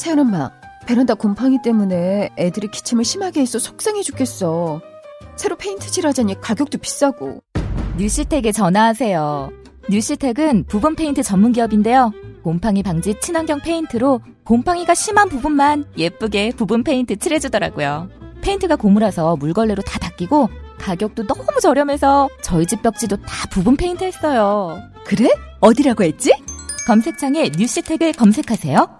세연 엄마, 베란다 곰팡이 때문에 애들이 기침을 심하게 해서 속상해 죽겠어. 새로 페인트 칠하자니 가격도 비싸고. 뉴시텍에 전화하세요. 뉴시텍은 부분 페인트 전문 기업인데요. 곰팡이 방지 친환경 페인트로 곰팡이가 심한 부분만 예쁘게 부분 페인트 칠해주더라고요. 페인트가 고무라서 물걸레로 다 닦이고 가격도 너무 저렴해서 저희 집 벽지도 다 부분 페인트 했어요. 그래? 어디라고 했지? 검색창에 뉴시텍을 검색하세요.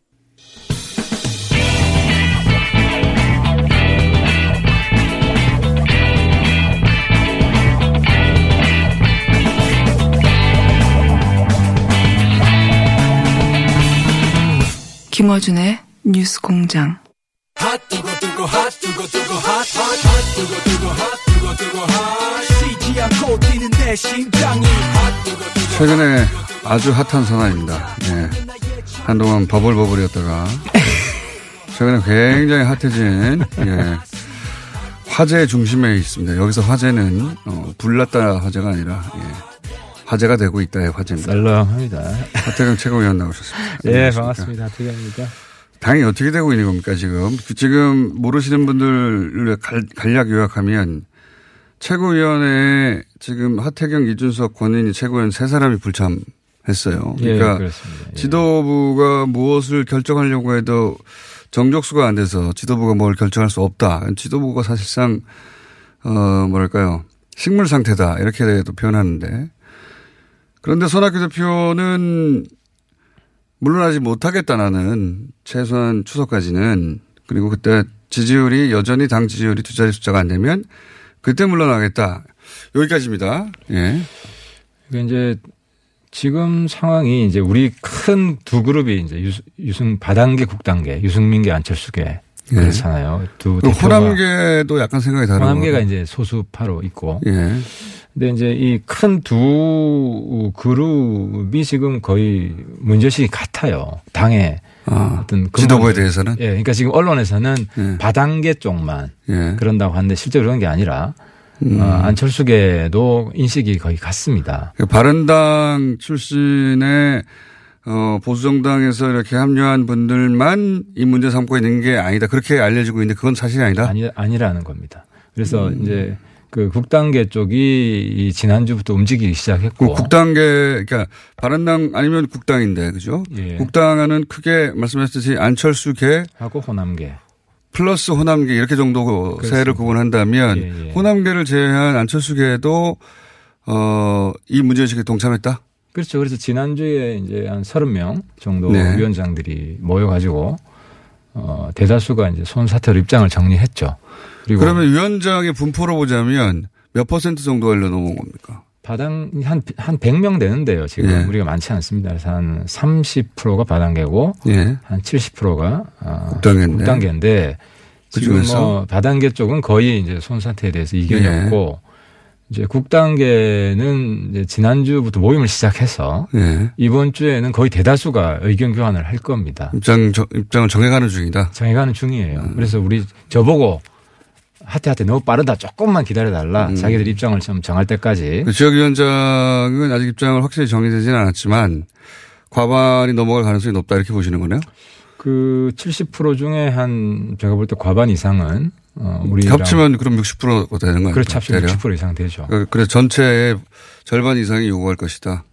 김어준의 뉴스 공장. 최근에 아주 핫한 사나입니다. 예. 한동안 버블버블이었다가 최근에 굉장히 핫해진 예. 화제 중심에 있습니다. 여기서 화제는 어, 불났다 화제가 아니라 예. 화제가 되고 있다의 화제입니다. 썰렁합니다. 하태경 최고위원 나오셨습니다. 예, 안녕하십니까. 반갑습니다. 하태경입니다. 당이 어떻게 되고 있는 겁니까 지금? 그 지금 모르시는 분들을 갈- 간략 요약하면 최고위원회에 지금 하태경, 이준석, 권인희 최고위원 세 사람이 불참했어요. 예, 그러니까 그렇습니다. 예. 지도부가 무엇을 결정하려고 해도 정족수가 안 돼서 지도부가 뭘 결정할 수 없다. 지도부가 사실상 어 뭐랄까요 식물 상태다 이렇게도 표현하는데 그런데 손학규 대표는 물러나지 못하겠다는 최소한 추석까지는 그리고 그때 지지율이 여전히 당 지지율이 두 자리 숫자가 안 되면 그때 물러나겠다. 여기까지입니다. 예. 이게 이제 지금 상황이 이제 우리 큰 두 그룹이 이제 유승, 바단계 국단계 유승민계 안철수계 예. 그렇잖아요. 두 호남계도 약간 생각이 다르고. 호남계가 이제 소수파로 있고. 예. 근데 이제 이 큰 두 그룹이 지금 거의 문제식이 같아요. 당의 아, 어떤 근본- 지도부에 대해서는? 예, 그러니까 지금 언론에서는 예. 바단계 쪽만 예. 그런다고 하는데 실제로 그런 게 아니라 음. 어, 안철수계도 인식이 거의 같습니다. 그 바른당 출신의 어, 보수정당에서 이렇게 합류한 분들만 이 문제 삼고 있는 게 아니다. 그렇게 알려지고 있는데 그건 사실이 아니다. 아니, 아니라는 겁니다. 그래서 음. 이제 그 국단계 쪽이 이 지난주부터 움직이기 그 시작했고. 국당계, 그러니까 바른당 아니면 국당인데, 그죠? 예. 국당은 크게 말씀하셨듯이 안철수계 하고 호남계. 플러스 호남계 이렇게 정도 세를 구분한다면 예, 예. 호남계를 제외한 안철수계도 어, 이 문제의식에 동참했다? 그렇죠. 그래서 지난주에 이제 한 30명 정도 네. 위원장들이 모여가지고 어, 대다수가 이제 손사태로 입장을 정리했죠. 그러면 위원장의 분포로 보자면 몇 퍼센트 정도가 일로 넘어온 겁니까? 바당 한, 한 100명 되는데요. 지금 예. 우리가 많지 않습니다. 그래서 한 30%가 바단계고 예. 한 70%가 어, 국단계인데. 국단계인데 지금 그중에서? 뭐 바단계 쪽은 거의 이제 손사태에 대해서 이견이 예. 없고 이제 국단계는 이제 지난주부터 모임을 시작해서 예. 이번 주에는 거의 대다수가 의견 교환을 할 겁니다. 입장, 저- 입장을 정해가는 중이다. 정해가는 중이에요. 음. 그래서 우리 저보고 하태하태 너무 빠르다. 조금만 기다려달라. 음. 자기들 입장을 좀 정할 때까지. 그 지역위원장은 아직 입장을 확실히 정해지지는 않았지만 과반이 넘어갈 가능성이 높다 이렇게 보시는 거네요. 그 70% 중에 한 제가 볼 때 과반 이상은 어 우리 합치면 그럼 60%가 되는 거예요. 그렇죠. 합치면 60% 이상 되죠. 그래서 전체의 절반 이상이 요구할 것이다.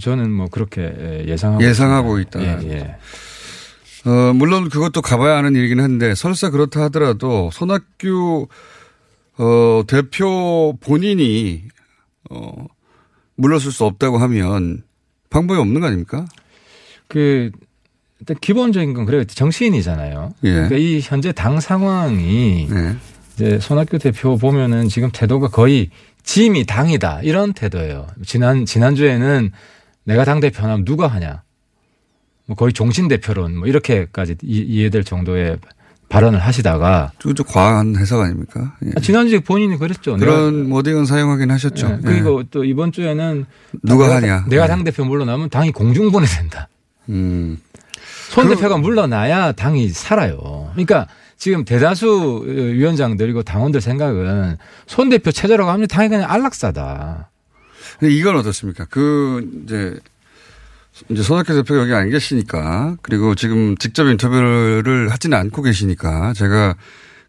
저는 뭐 그렇게 예상하고 예상하고 있습니다. 있다. 예, 예. 어, 물론 그것도 가봐야 하는 일이긴 한데 설사 그렇다 하더라도 손학규 어, 대표 본인이 어, 물러설 수 없다고 하면 방법이 없는 거 아닙니까? 그 일단 기본적인 건 그래요. 정치인이잖아요. 예. 그러니까 이 현재 당 상황이 네. 이제 손학규 대표 보면은 지금 태도가 거의 짐이 당이다 이런 태도예요. 지난 지난 주에는 내가 당 대표하면 누가 하냐. 뭐 거의 종신 대표론 뭐 이렇게까지 이- 이해될 정도의 발언을 하시다가 그건 좀 과한 해석 아닙니까? 예. 지난주에 본인이 그랬죠. 그런 워딩은 사용하긴 하셨죠. 예. 예. 그리고 또 이번 주에는 누가 내가, 하냐. 내가 예. 당 대표 물러나면 당이 공중분해 된다. 음. 손 그- 대표가 물러나야 당이 살아요. 그러니까 지금 대다수 위원장들이고 당원들 생각은 손 대표 체제로 가면 당이 그냥 안락사다. 이건 어떻습니까? 그 이제 이제 손학규 대표가 여기 안 계시니까 그리고 지금 직접 인터뷰를 하지는 않고 계시니까 제가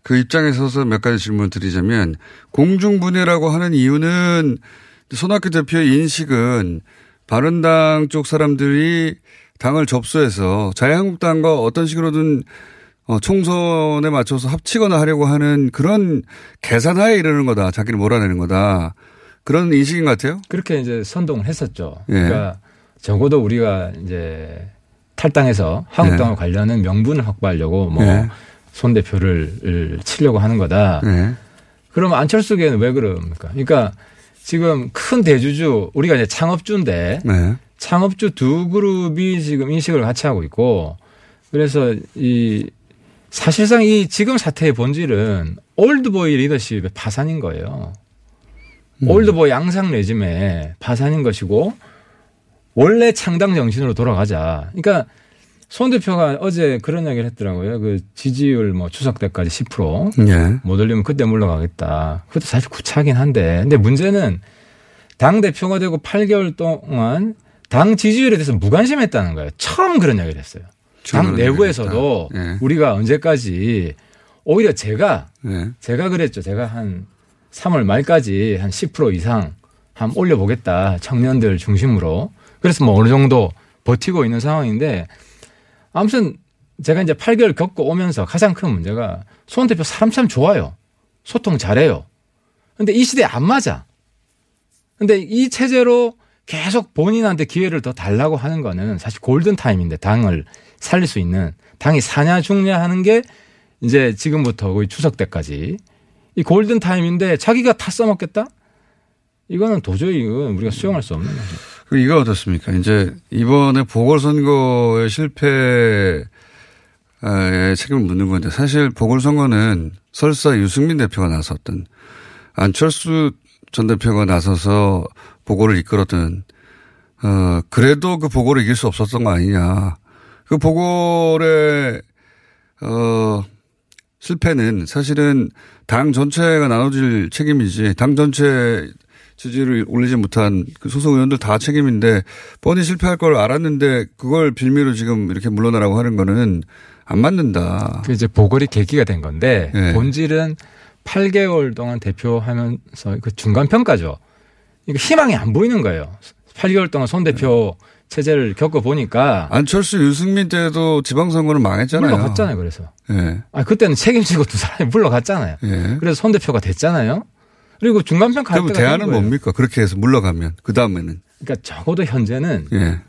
그 입장에 서서 몇 가지 질문 드리자면 공중분해라고 하는 이유는 손학규 대표의 인식은 바른당 쪽 사람들이 당을 접수해서 자유한국당과 어떤 식으로든 어, 총선에 맞춰서 합치거나 하려고 하는 그런 계산하에 이르는 거다. 자기를 몰아내는 거다. 그런 인식인 것 같아요. 그렇게 이제 선동을 했었죠. 예. 그러니까 적어도 우리가 이제 탈당해서 한국당과 예. 관련한 명분을 확보하려고 뭐 예. 손 대표를 치려고 하는 거다. 네. 그러면 안철수계는 왜 그럽니까? 그러니까 지금 큰 대주주 우리가 이제 창업주인데 네. 창업주 두 그룹이 지금 인식을 같이 하고 있고 그래서 이 사실상 이 지금 사태의 본질은 올드보이 리더십의 파산인 거예요. 올드보이 앙시앵 레짐의 파산인 것이고 원래 창당 정신으로 돌아가자. 그러니까 손 대표가 어제 그런 이야기를 했더라고요. 그 지지율 뭐 추석 때까지 10%. 예. 못 올리면 그때 물러가겠다. 그것도 사실 구차하긴 한데. 근데 문제는 당 대표가 되고 8개월 동안 당 지지율에 대해서 무관심했다는 거예요. 처음 그런 이야기를 했어요. 당 내부에서도. 예. 우리가 언제까지 오히려 제가 예. 제가 그랬죠. 제가 한 3월 말까지 한 10% 이상 한 올려보겠다. 청년들 중심으로. 그래서 뭐 어느 정도 버티고 있는 상황인데 아무튼 제가 이제 8개월 겪고 오면서 가장 큰 문제가 손 대표 사람 참 좋아요. 소통 잘해요. 근데 이 시대에 안 맞아. 근데 이 체제로 계속 본인한테 기회를 더 달라고 하는 거는 사실 골든 타임인데 당을 살릴 수 있는 당이 사냐 죽냐 하는 게 이제 지금부터 거의 추석 때까지 이 골든 타임인데 자기가 다 써먹겠다? 이거는 도저히 우리가 수용할 수 없는 거죠. 그 이거 어떻습니까? 이제 이번에 보궐선거의 실패에 책임을 묻는 건데 사실 보궐선거는 설사 유승민 대표가 나섰든 안철수 전 대표가 나서서 보궐을 이끌었든 어 그래도 그 보궐을 이길 수 없었던 거 아니냐. 그 보궐의 어 실패는 사실은 당 전체가 나눠질 책임이지 당 전체 지지를 올리지 못한 그 소속 의원들 다 책임인데 뻔히 실패할 걸 알았는데 그걸 빌미로 지금 이렇게 물러나라고 하는 거는 안 맞는다. 그 이제 보궐이 계기가 된 건데 네. 본질은 8개월 동안 대표하면서 그 중간 평가죠. 이거 희망이 안 보이는 거예요. 8개월 동안 손 대표 체제를 겪어 보니까 안철수 유승민 때도 지방선거는 망했잖아요. 물러갔잖아요. 그래서 예. 아 그때는 책임지고 두 사람이 물러갔잖아요. 예. 그래서 손 대표가 됐잖아요. 그리고 중간 평가할 그럼 때가 된 대안은. 뭡니까? 그렇게 해서 물러가면 그 다음에는 그러니까 적어도 현재는 예.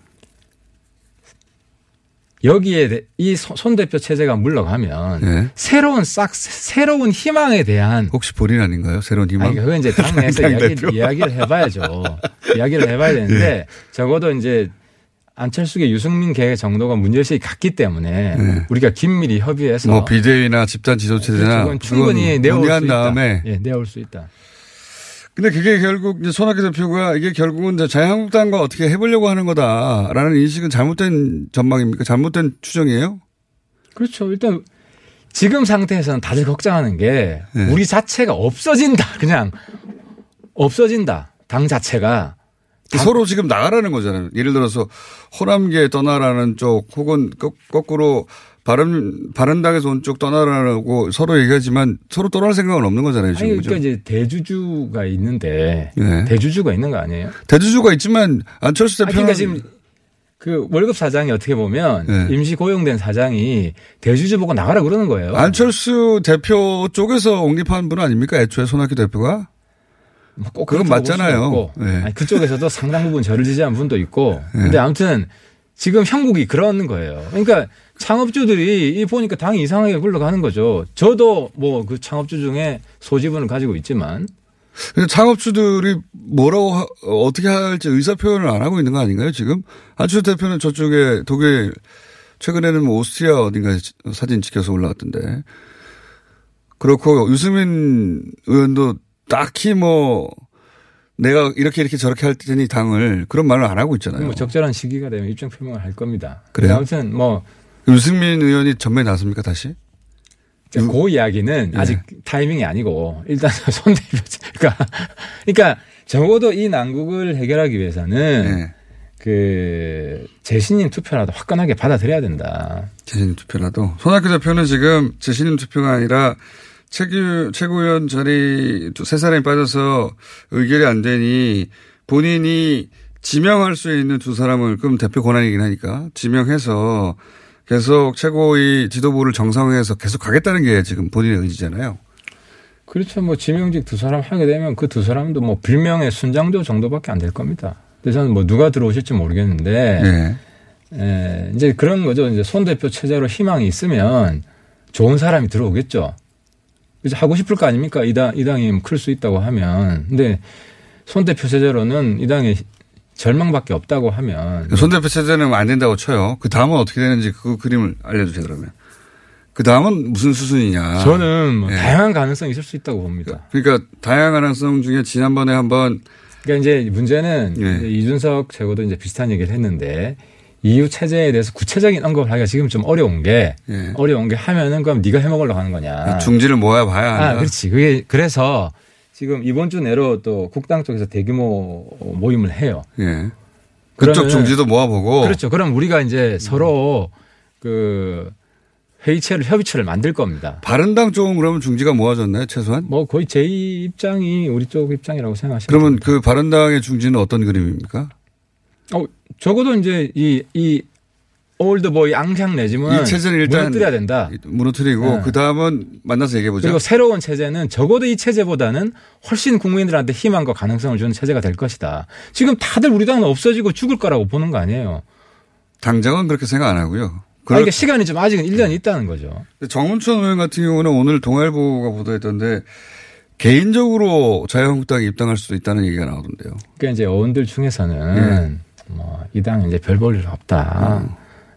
여기에 대- 이손 대표 체제가 물러가면 예. 새로운 싹 새로운 희망에 대한 혹시 본인 아닌가요? 새로운 희망. 아니, 그건 이제 당내에서 당 이야기. 이야기 를 해봐야죠. 이야기를 해봐야 되는데 적어도 이제 안철수계 유승민 계 정도가 문제의식이 같기 때문에 네. 우리가 긴밀히 협의해서 뭐 비대위나 집단 지도체제나 충분히 내올 수 있다. 다음에 예, 내올 수 있다. 근데 그게 결국 이제 손학규 대표가 이게 결국은 이제 자유한국당과 어떻게 해보려고 하는 거다라는 인식은 잘못된 전망입니까? 잘못된 추정이에요? 그렇죠. 일단 지금 상태에서는 다들 걱정하는 게 네. 우리 자체가 없어진다. 그냥 없어진다. 당 자체가 서로 지금 나가라는 거잖아요. 예를 들어서 호남계 떠나라는 쪽 혹은 거- 거꾸로 바른 바른당에서 온 쪽 떠나라고 서로 얘기하지만 서로 떠날 생각은 없는 거잖아요. 지금 아니? 그러니까 이제 대주주가 있는데 네. 대주주가 있는 거 아니에요? 대주주가 있지만 안철수 아, 대표는 그러니까 지금 그 월급 사장이 어떻게 보면 네. 임시 고용된 사장이 대주주 보고 나가라 그러는 거예요. 안철수 대표 쪽에서 옹립한 분 아닙니까? 애초에 손학규 대표가? 뭐 꼭 그건 그렇다고 볼 맞잖아요. 네. 아니, 그쪽에서도 상당 부분 저를 지지한 분도 있고. 네. 근데 아무튼 지금 형국이 그런 거예요. 그러니까 창업주들이 이 보니까 당이 이상하게 굴러가는 거죠. 저도 뭐 그 창업주 중에 소지분을 가지고 있지만 창업주들이 뭐라고 하- 어떻게 할지 의사 표현을 안 하고 있는 거 아닌가요? 지금 안철수 대표는 저쪽에 독일 최근에는 뭐 오스트리아 어딘가 사진 찍혀서 올라왔던데 그렇고 유승민 의원도 딱히 뭐 내가 이렇게 이렇게 저렇게 할 테니 당을 그런 말을 안 하고 있잖아요. 뭐 적절한 시기가 되면 입장 표명을 할 겁니다. 그래요? 아무튼 뭐 유승민 의원이 전면에 나섭니까 다시? 그 이야기는 네. 아직 타이밍이 아니고 일단 손 대표 그러니까 그러니까 적어도 이 난국을 해결하기 위해서는 네. 그 재신임 투표라도 화끈하게 받아들여야 된다. 재신임 투표라도 손학규 대표는 지금 재신임 투표가 아니라 최규 최고위원 자리 두- 세 사람이 빠져서 의결이 안 되니 본인이 지명할 수 있는 두 사람을 그럼 대표 권한이긴 하니까 지명해서 계속 최고위 지도부를 정상화해서 계속 가겠다는 게 지금 본인의 의지잖아요. 그렇죠. 뭐 지명직 두 사람 하게 되면 그 두 사람도 뭐 빌명의 순장조 정도밖에 안 될 겁니다. 그래서 저는 뭐 누가 들어오실지 모르겠는데 네. 에, 이제 그런 거죠. 이제 손 대표 체제로 희망이 있으면 좋은 사람이 들어오겠죠. 이제 하고 싶을 거 아닙니까? 이 당, 이 당이 클 수 있다고 하면. 근데 손 대표 체제로는 이 당에 절망밖에 없다고 하면. 손 대표 체제는 안 된다고 쳐요. 그 다음은 어떻게 되는지 그 그림을 알려주세요 그러면. 그 다음은 무슨 수순이냐. 저는 뭐 예. 다양한 가능성이 있을 수 있다고 봅니다. 그러니까 다양한 가능성 중에 지난번에 한번 그러니까 이제 문제는 예. 이제 이준석 최고도 이제 비슷한 얘기를 했는데 이후 체제에 대해서 구체적인 언급을 하기가 지금 좀 어려운 게 예. 어려운 게 하면은 그럼 네가 해먹으려고 하는 거냐. 중지를 모아 봐야 한다. 아, 그렇지. 그게 그래서 지금 이번 주 내로 또 국당 쪽에서 대규모 모임을 해요. 예. 그쪽 중지도 모아보고. 그렇죠. 그럼 우리가 이제 서로 그 회의체를 협의체를 만들 겁니다. 바른당 쪽은 그러면 중지가 모아졌나요, 최소한? 뭐 거의 제 입장이 우리 쪽 입장이라고 생각하시면 그러면 그 바른당의 중지는 어떤 그림입니까? 어, 적어도 이제 이, 이 올드보이 레짐은 이 체제는 일단 무너뜨려야 된다. 무너뜨리고 네. 그 다음은 만나서 얘기해보자. 그리고 새로운 체제는 적어도 이 체제보다는 훨씬 국민들한테 희망과 가능성을 주는 체제가 될 것이다. 지금 다들 우리 당은 없어지고 죽을 거라고 보는 거 아니에요. 당장은 그렇게 생각 안 하고요. 그러니까 시간이 좀 아직은 1년이 있다는 거죠. 정문천 의원 같은 경우는 오늘 동아일보가 보도했던데 개인적으로 자유한국당에 입당할 수도 있다는 얘기가 나오던데요. 그러니까 이제 어원들 중에서는 네. 뭐 이 당은 이제 별 볼 일 없다. 음.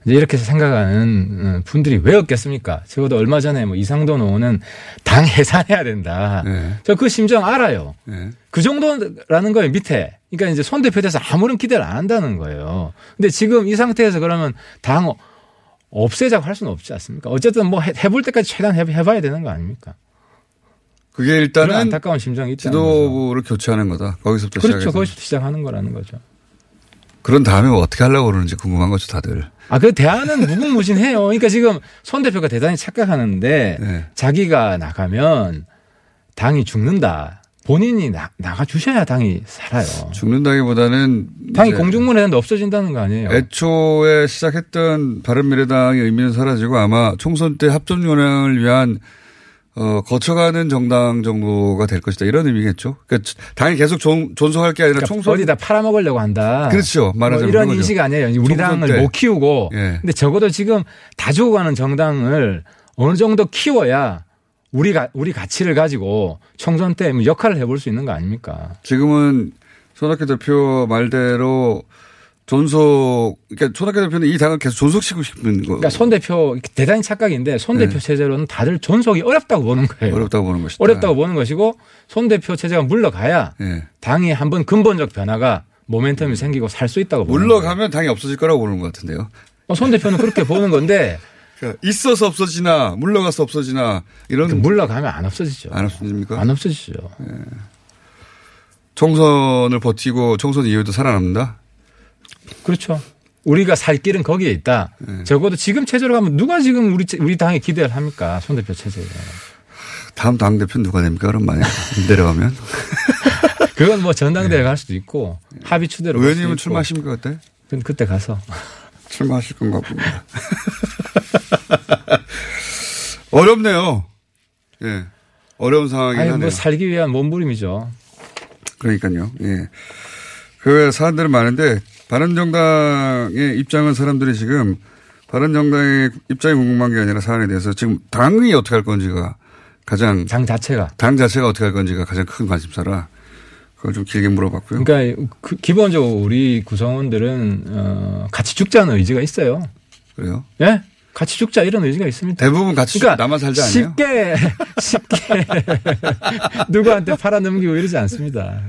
이제 이렇게 생각하는 어, 분들이 왜 없겠습니까? 적어도 얼마 전에 뭐 이상돈 의원은 당 해산해야 된다. 네. 저그 심정 알아요. 네. 그 정도라는 거예요, 밑에. 그러니까 이제 손 대표에 대해서 아무런 기대를 안 한다는 거예요. 근데 지금 이 상태에서 그러면 당 없애자고 할 수는 없지 않습니까? 어쨌든 뭐 해- 해볼 때까지 최대한 해- 해봐야 되는 거 아닙니까? 그게 일단은 안타까운 심정이 있다는 거죠. 지도부를 교체하는 거다. 거기서부터 그렇죠. 시작해서. 거기서부터 시작하는 거라는 거죠. 그런 다음에 뭐 어떻게 하려고 그러는지 궁금한 거죠, 다들. 아, 그 대안은 무궁무진해요. 그러니까 지금 손 대표가 대단히 착각하는데 네. 자기가 나가면 당이 죽는다. 본인이 나, 나가 주셔야 당이 살아요. 죽는다기보다는 당이 공중문에는 없어진다는 거 아니에요. 애초에 시작했던 바른미래당의 의미는 사라지고 아마 총선 때 합점 연행을 위한 어, 거쳐가는 정당 정도가 될 것이다. 이런 의미겠죠. 그러니까 당이 계속 존, 존속할 게 아니라 그러니까 총선. 어디다 팔아먹으려고 한다. 그렇죠. 말하자면 뭐 이런. 인식 아니에요. 우리 당을 때. 못 키우고. 예. 근데 적어도 지금 다 죽어가는 정당을 어느 정도 키워야 우리가 우리 가치를 가지고 총선 때뭐 역할을 해볼 수 있는 거 아닙니까? 지금은 손학규 대표 말대로 존속, 그러니까 손학규 대표는 이 당을 계속 존속시키고 싶은 거. 그러니까 손 대표 대단히 착각인데 손 대표 네. 체제로는 다들 존속이 어렵다고 보는 거예요. 어렵다고 보는 것이다. 어렵다고 보는 것이고 손 대표 체제가 물러가야 예. 당이 한번 근본적 변화가 모멘텀이 생기고 살 수 있다고 보는 거예요. 물러가면 당이 없어질 거라고 보는 것 같은데요. 어, 손 대표는 그렇게 보는 건데 그러니까 있어서 없어지나 물러가서 없어지나 이런 그 물러가면 안 없어지죠. 안 없어집니까? 안 없어지죠. 총선을 버티고 총선 이후에도 살아남는다? 그렇죠. 우리가 살 길은 거기에 있다. 네. 적어도 지금 체제로 가면 누가 지금 우리 우리 당에 기대를 합니까? 손 대표 체제에. 다음 당 대표 누가 됩니까? 그럼 만약 내려가면. 그건 뭐 전당대회 갈 수도 있고 합의 추대로 갈 수도 의원님은. 출마하십니까 그때? 그- 그때 가서 출마하실 건가 봅니다. 어렵네요. 예. 어려운 상황이긴 아니 하네요. 뭐 살기 위한 몸부림이죠. 그러니까요. 예. 그 외에 사안들은 많은데 바른정당의 입장은 사람들이 지금 바른정당의 입장이 궁금한 게 아니라 사안에 대해서 지금 당이 어떻게 할 건지가 가장 당 자체가 당 자체가 어떻게 할 건지가 가장 큰 관심사라 그걸 좀 길게 물어봤고요. 그러니까 그 기본적으로 우리 구성원들은 어, 같이 죽자는 의지가 있어요. 그래요? 예? 같이 죽자 이런 의지가 있습니다. 대부분 같이 그러니까 남아 살자 아니에요? 쉽게 쉽게 누구한테 팔아넘기고 이러지 않습니다.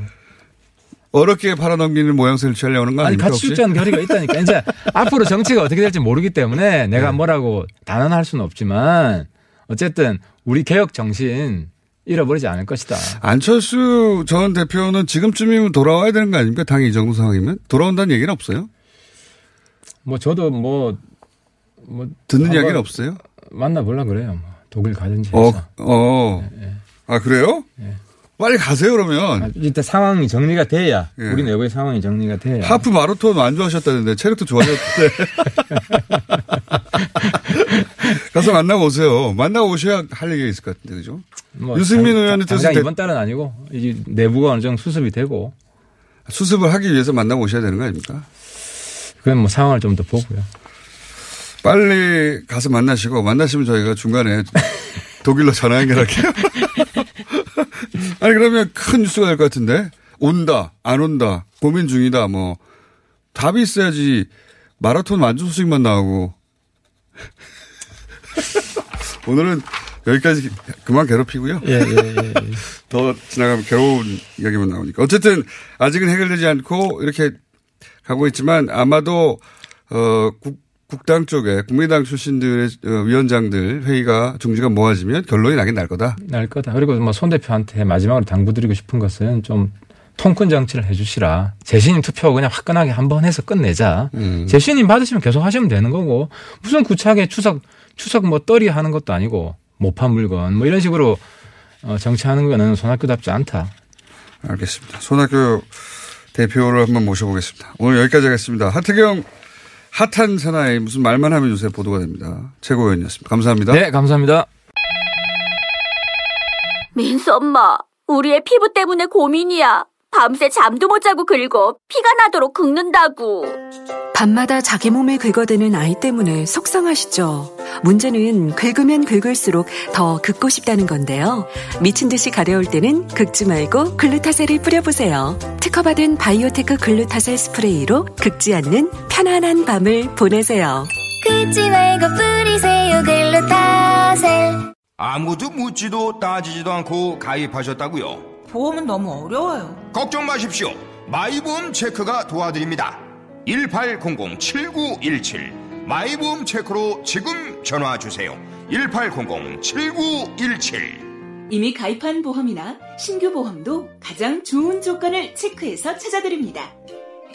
어렵게 팔아넘기는 모양새를 취하려는 거 아니 아닙니까? 같이 혹시? 죽자는 결의가 있다니까. 이제 앞으로 정치가 어떻게 될지 모르기 때문에 네. 내가 뭐라고 단언할 수는 없지만 어쨌든 우리 개혁 정신 잃어버리지 않을 것이다. 안철수 전 대표는 지금쯤이면 돌아와야 되는 거 아닙니까? 당이 이 정도 상황이면 돌아온다는 얘기는 없어요. 뭐 저도 뭐, 뭐 듣는 이야기는 없어요. 만나보려 그래요. 뭐 독일 가든지 해서. 어, 어. 아 그래요? 빨리 가세요 그러면. 아, 일단 상황이 정리가 돼야 예. 우리 내부의 상황이 정리가 돼야 하프 마라톤 안 좋아하셨다는데 체력도 좋아졌는데 가서 만나고 오세요. 만나고 오셔야 할 얘기가 있을 것 같은데 그죠? 뭐 유승민 당- 의원의 뜻은 이번 달은 아니고 이제 내부가 어느 정도 수습이 되고 수습을 하기 위해서 만나고 오셔야 되는 거 아닙니까? 그건 뭐 상황을 좀 더 보고요. 빨리 가서 만나시고 만나시면 저희가 중간에 독일로 전화 연결할게요. 아니 그러면 큰 뉴스가 될 것 같은데 온다 안 온다 고민 중이다 뭐 답이 있어야지 마라톤 완주 소식만 나오고 오늘은 여기까지 그만 괴롭히고요. 예, 예, 예. 더 지나가면 괴로운 이야기만 나오니까 어쨌든 아직은 해결되지 않고 이렇게 가고 있지만 아마도 어 국, 국당 쪽에 국민당 출신들의 어, 위원장들 회의가 중지가 모아지면 결론이 나긴 날 거다. 날 거다. 그리고 뭐 손 대표한테 마지막으로 당부드리고 싶은 것은 좀 통큰 정치를 해주시라. 재신임 투표 그냥 화끈하게 한 번 해서 끝내자. 음. 재신임 받으시면 계속 하시면 되는 거고 무슨 구차하게 추석 추석 뭐 떨이 하는 것도 아니고 못 판 물건 뭐 이런 식으로 어, 정치하는 거는 손학규답지 않다. 알겠습니다. 손학규 대표를 한번 모셔보겠습니다. 오늘 여기까지 하겠습니다. 하태경 핫한 사나이 무슨 말만 하면 요새 보도가 됩니다. 최고위원이었습니다. 감사합니다. 네, 감사합니다. 민수 엄마, 우리 애 피부 때문에 고민이야. 밤새 잠도 못 자고 긁어 피가 나도록 긁는다고. 밤마다 자기 몸에 긁어대는 아이 때문에 속상하시죠? 문제는 긁으면 긁을수록 더 긁고 싶다는 건데요. 미친 듯이 가려울 때는 긁지 말고 글루타셀을 뿌려보세요. 특허받은 바이오테크 글루타셀 스프레이로 긁지 않는 편안한 밤을 보내세요. 긁지 말고 뿌리세요, 글루타셀. 아무도 묻지도 따지지도 않고 가입하셨다고요? 보험은 너무 어려워요. 걱정 마십시오. 마이보험 체크가 도와드립니다. 1800-7917 마이보험 체크로 지금 전화 주세요. 1800-7917 이미 가입한 보험이나 신규 보험도 가장 좋은 조건을 체크해서 찾아드립니다.